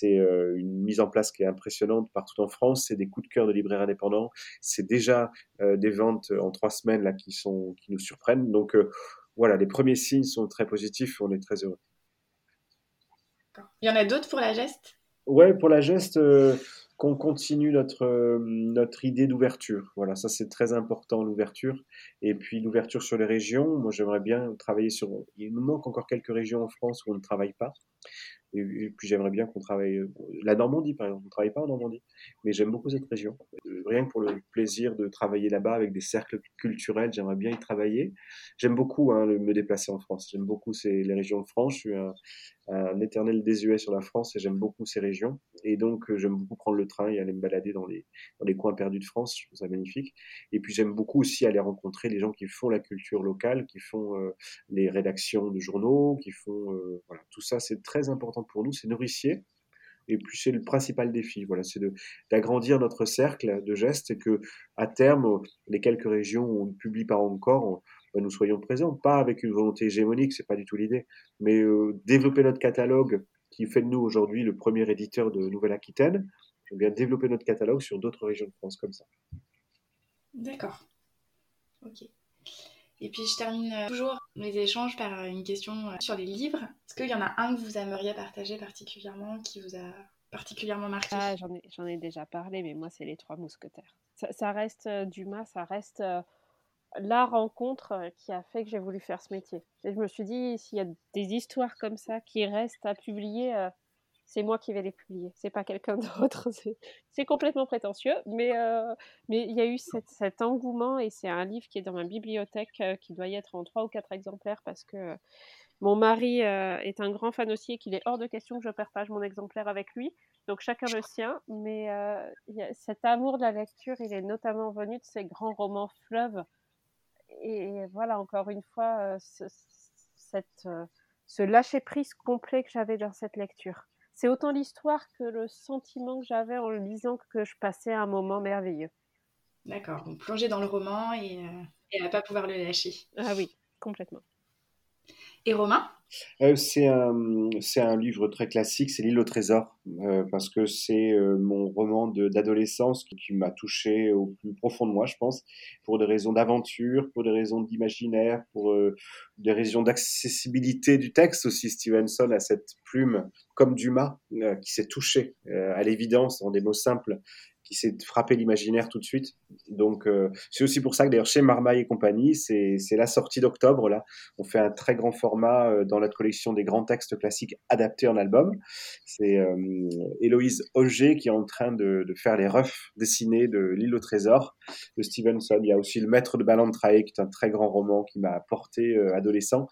euh, une mise en place qui est impressionnante partout en France, c'est des coups de cœur de libraires indépendants, c'est déjà euh, des ventes en trois semaines là qui sont qui nous surprennent. Donc voilà, les premiers signes sont très positifs, on est très heureux. Il y en a d'autres pour la geste? Ouais, pour la geste, euh, qu'on continue notre, euh, notre idée d'ouverture. Voilà, ça c'est très important, l'ouverture. Et puis l'ouverture sur les régions. Moi, j'aimerais bien travailler sur. Il nous manque encore quelques régions en France où on ne travaille pas. Et, puis j'aimerais bien qu'on travaille. La Normandie, par exemple, on ne travaille pas en Normandie, mais j'aime beaucoup cette région. Euh, rien que pour le plaisir de travailler là-bas avec des cercles culturels, j'aimerais bien y travailler. J'aime beaucoup hein, me déplacer en France. J'aime beaucoup les régions de France. Je suis un, un éternel désuet sur la France et j'aime beaucoup ces régions. Et donc, euh, j'aime beaucoup prendre le train et aller me balader dans les, dans les coins perdus de France. Je trouve ça magnifique. Et puis, j'aime beaucoup aussi aller rencontrer les gens qui font la culture locale, qui font euh, les rédactions de journaux, qui font. Euh, voilà, tout ça, c'est très important pour nous. C'est nourricier. Et puis c'est le principal défi, voilà, c'est d'agrandir notre cercle de gestes et que à terme, les quelques régions où on ne publie pas encore, nous soyons présents, pas avec une volonté hégémonique, c'est pas du tout l'idée, mais euh, développer notre catalogue qui fait de nous aujourd'hui le premier éditeur de Nouvelle-Aquitaine, eh bien développer notre catalogue sur d'autres régions de France comme ça. D'accord. Ok. Et puis je termine euh, toujours mes échanges par euh, une question euh, sur les livres. Est-ce qu'il y en a un que vous aimeriez partager particulièrement, qui vous a particulièrement marqué? Ah, J'en ai, ai, déjà parlé, mais moi c'est Les Trois Mousquetaires. Ça, reste Dumas, ça reste la rencontre qui a fait que j'ai voulu faire ce métier. Et je me suis dit, s'il y a des histoires comme ça qui restent à publier, c'est moi qui vais les publier, c'est pas quelqu'un d'autre. C'est complètement prétentieux, mais euh, mais il y a eu cet engouement et c'est un livre qui est dans ma bibliothèque euh, qui doit y être en trois ou quatre exemplaires parce que mon mari euh, est un grand fan aussi et qu'il est hors de question que je partage mon exemplaire avec lui. Donc chacun le sien, mais cet amour de la lecture, il est notamment venu de ces grands romans fleuves. Et, voilà, encore une fois, cette, ce lâcher prise complet que j'avais dans cette lecture c'est autant l'histoire que le sentiment que j'avais en le lisant que je passais un moment merveilleux. D'accord, donc plonger dans le roman et, euh, et à pas pouvoir le lâcher. Ah oui, complètement. Et Romain? Euh, C'est un, un, livre très classique, c'est L'île au trésor, euh, parce que c'est euh, mon roman d'adolescence qui, qui m'a touché au plus profond de moi, je pense, pour des raisons d'aventure, pour des raisons d'imaginaire, pour des raisons d'accessibilité du texte aussi. Stevenson a cette plume, comme Dumas, qui s'est touché à l'évidence en des mots simples qui s'est frappé l'imaginaire tout de suite. Donc, euh, c'est aussi pour ça que d'ailleurs chez Marmaille et compagnie, c'est la sortie d'octobre. Là, on fait un très grand format euh, dans notre collection des grands textes classiques adaptés en album. C'est euh, Héloïse Auger qui est en train de, de faire les refs dessinés de L'île au trésor de Stevenson. Il y a aussi Le Maître de Ballantrae qui est un très grand roman qui m'a porté adolescent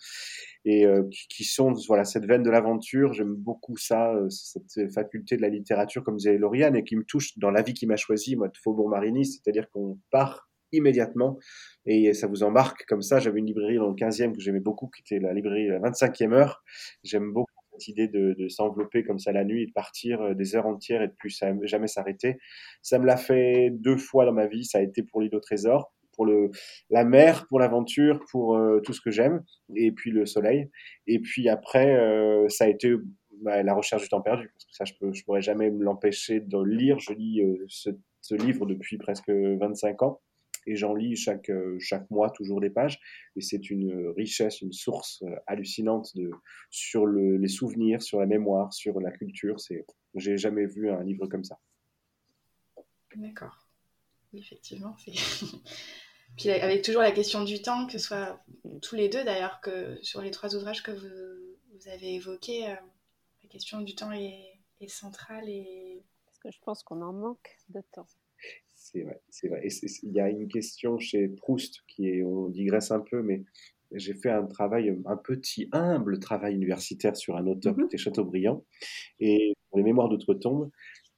et euh, qui, sont voilà cette veine de l'aventure. J'aime beaucoup ça, euh, cette faculté de la littérature, comme disait Lauriane, et qui me touche dans la vie qui m'a choisi, moi, de Faubourg-Marigny, c'est-à-dire qu'on part immédiatement et ça vous embarque comme ça. J'avais une librairie dans le 15e que j'aimais beaucoup, qui était la librairie la 25e heure. J'aime beaucoup cette idée de, de s'envelopper comme ça la nuit et de partir euh, des heures entières et de plus jamais s'arrêter. Ça me l'a fait deux fois dans ma vie. Ça a été pour l'île au trésor pour le, la mer, pour l'aventure, pour euh, tout ce que j'aime, et puis le soleil. Et puis après, euh, ça a été bah, la recherche du temps perdu, parce que ça, je ne pourrais jamais l'empêcher de lire. Je lis euh, ce, ce, livre depuis presque 25 ans, et j'en lis chaque, chaque mois toujours des pages, et c'est une richesse, une source hallucinante de, sur le, les souvenirs, sur la mémoire, sur la culture. C'est, j'ai jamais vu un livre comme ça. D'accord. Effectivement, c'est Puis avec toujours la question du temps, que ce soit tous les deux d'ailleurs, que sur les trois ouvrages que vous, avez évoqués, euh, la question du temps est, centrale. Et... Parce que je pense qu'on en manque de temps. C'est vrai, c'est vrai. il y a une question chez Proust qui est, on digresse un peu, mais j'ai fait un travail, un petit, humble travail universitaire sur un auteur qui était Chateaubriand, et pour les mémoires d'outre-tombe,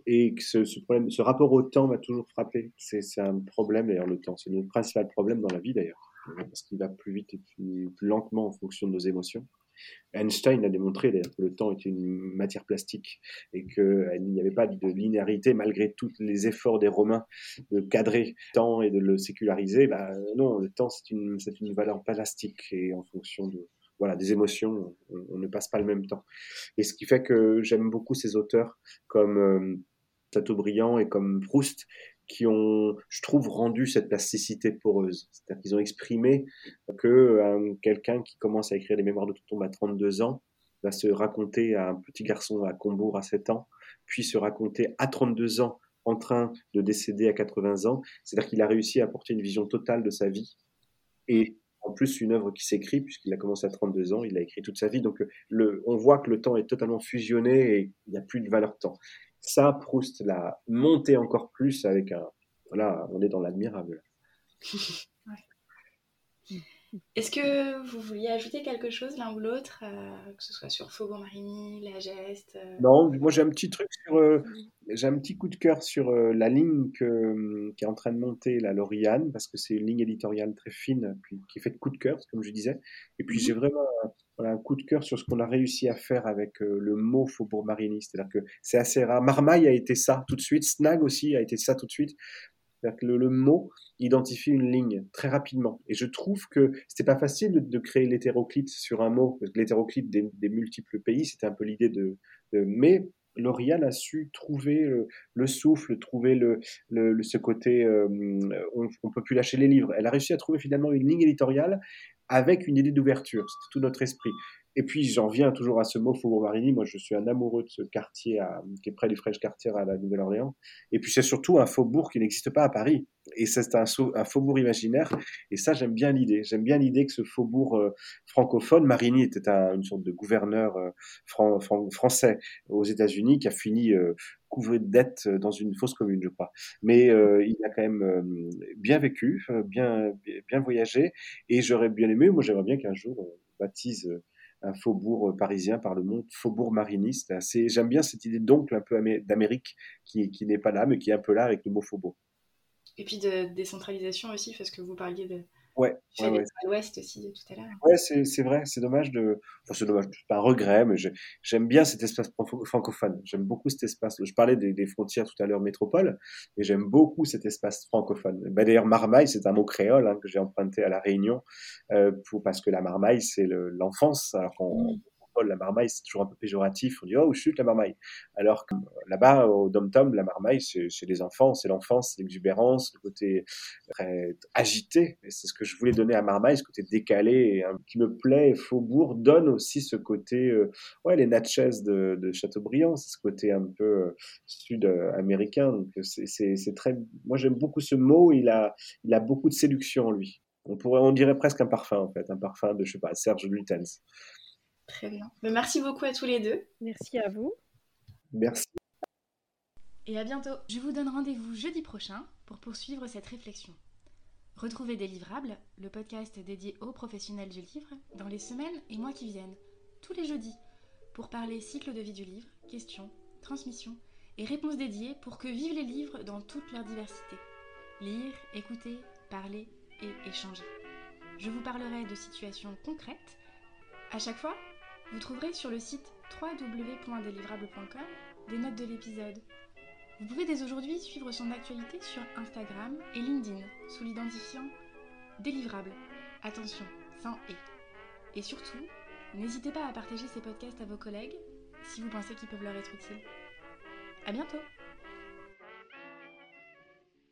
et que ce, problème, ce rapport au temps m'a toujours frappé. C'est un problème, d'ailleurs, le temps. C'est le principal problème dans la vie, d'ailleurs, parce qu'il va plus vite et plus, lentement en fonction de nos émotions. Einstein a démontré d'ailleurs que le temps était une matière plastique et qu'il n'y avait pas de linéarité malgré tous les efforts des Romains de cadrer le temps et de le séculariser. Bah, non, le temps c'est une, une valeur plastique et en fonction de, voilà, des émotions, on, ne passe pas le même temps. Et ce qui fait que j'aime beaucoup ces auteurs comme euh, Chateaubriand et comme Proust, qui ont, je trouve, rendu cette plasticité poreuse. C'est-à-dire qu'ils ont exprimé que euh, quelqu'un qui commence à écrire les mémoires de Toutombe à 32 ans va se raconter à un petit garçon à Combourg à 7 ans, puis se raconter à 32 ans en train de décéder à 80 ans. C'est-à-dire qu'il a réussi à apporter une vision totale de sa vie et en plus une œuvre qui s'écrit, puisqu'il a commencé à 32 ans, il a écrit toute sa vie. Donc le, on voit que le temps est totalement fusionné et il n'y a plus de valeur temps. Ça, Proust l'a monté encore plus avec un. Voilà, on est dans l'admirable. Est-ce que vous vouliez ajouter quelque chose l'un ou l'autre, euh, que ce soit sur Faubourg Marigny, la geste euh Non, moi j'ai un petit truc sur, euh, j'ai un petit coup de cœur sur la ligne que, qui est en train de monter la Lauriane, parce que c'est une ligne éditoriale très fine, puis, qui est faite de coup de cœur, comme je disais. Et puis j'ai mmh vraiment voilà, un coup de cœur sur ce qu'on a réussi à faire avec le mot Faubourg Marigny. C'est-à-dire que c'est assez rare. Marmaille a été ça tout de suite, Snag aussi a été ça tout de suite. C'est-à-dire que le, mot identifie une ligne très rapidement. Et je trouve que c'était pas facile de, créer l'hétéroclite sur un mot, l'hétéroclite des, multiples pays, c'était un peu l'idée de, Mais L'Oréal a su trouver le, souffle, trouver le, ce côté, euh, on, ne peut plus lâcher les livres. Elle a réussi à trouver finalement une ligne éditoriale avec une idée d'ouverture. C'était tout notre esprit. Et puis j'en viens toujours à ce mot Faubourg-Marigny. Moi, je suis un amoureux de ce quartier qui est près du French Quartier à la Nouvelle-Orléans. Et puis c'est surtout un faubourg qui n'existe pas à Paris. Et c'est un, faubourg imaginaire. Et ça, j'aime bien l'idée. J'aime bien l'idée que ce faubourg euh, francophone, Marigny était une sorte de gouverneur euh, français aux États-Unis qui a fini euh, couvert de dettes dans une fausse commune, je crois. Mais il a quand même bien vécu, bien, bien voyagé. Et j'aurais bien aimé, moi j'aimerais bien qu'un jour on baptise un faubourg euh, parisien par le monde, faubourg mariniste. J'aime bien cette idée d'oncle un peu d'Amérique qui, qui n'est pas là, mais qui est un peu là avec le mot faubourg. Et puis de décentralisation aussi, parce que vous parliez de, Ouais. ouais, l'Ouest aussi tout à l'heure. Ouais, c'est vrai, c'est dommage de. Enfin, c'est dommage, c'est pas un regret, mais j'aime bien cet espace francophone. J'aime beaucoup cet espace. Je parlais des, frontières tout à l'heure métropole, et j'aime beaucoup cet espace francophone. Ben, D'ailleurs, Marmaille, c'est un mot créole hein, que j'ai emprunté à La Réunion, euh, pour, parce que la Marmaille, c'est l'enfance. alors qu'on. Mmh la marmaille, c'est toujours un peu péjoratif. On dit, oh, chute la marmaille. Alors que euh, là-bas, au Dom-Tom, la marmaille, c'est les enfants, c'est l'enfance, c'est l'exubérance, le côté très agité. C'est ce que je voulais donner à marmaille, ce côté décalé qui me plaît. Faubourg donne aussi ce côté, euh, ouais, les Natchez de, Chateaubriand, c'est ce côté un peu euh, sud-américain. Donc, c'est très, moi, j'aime beaucoup ce mot. Il a, il a beaucoup de séduction en lui. On pourrait, on dirait presque un parfum, en fait, un parfum de, je sais pas, Serge Lutens. Très bien. Mais merci beaucoup à tous les deux. Merci à vous. Merci. Et à bientôt. Je vous donne rendez-vous jeudi prochain pour poursuivre cette réflexion. Retrouvez Délivrable, le podcast dédié aux professionnels du livre, dans les semaines et mois qui viennent, tous les jeudis, pour parler cycle de vie du livre, questions, transmission et réponses dédiées pour que vivent les livres dans toute leur diversité. Lire, écouter, parler et échanger. Je vous parlerai de situations concrètes. À chaque fois, vous trouverez sur le site www.delivrable.com des notes de l'épisode. Vous pouvez dès aujourd'hui suivre son actualité sur Instagram et LinkedIn sous l'identifiant Délivrable. Attention, sans et. Et surtout, n'hésitez pas à partager ces podcasts à vos collègues si vous pensez qu'ils peuvent leur être utiles. À bientôt!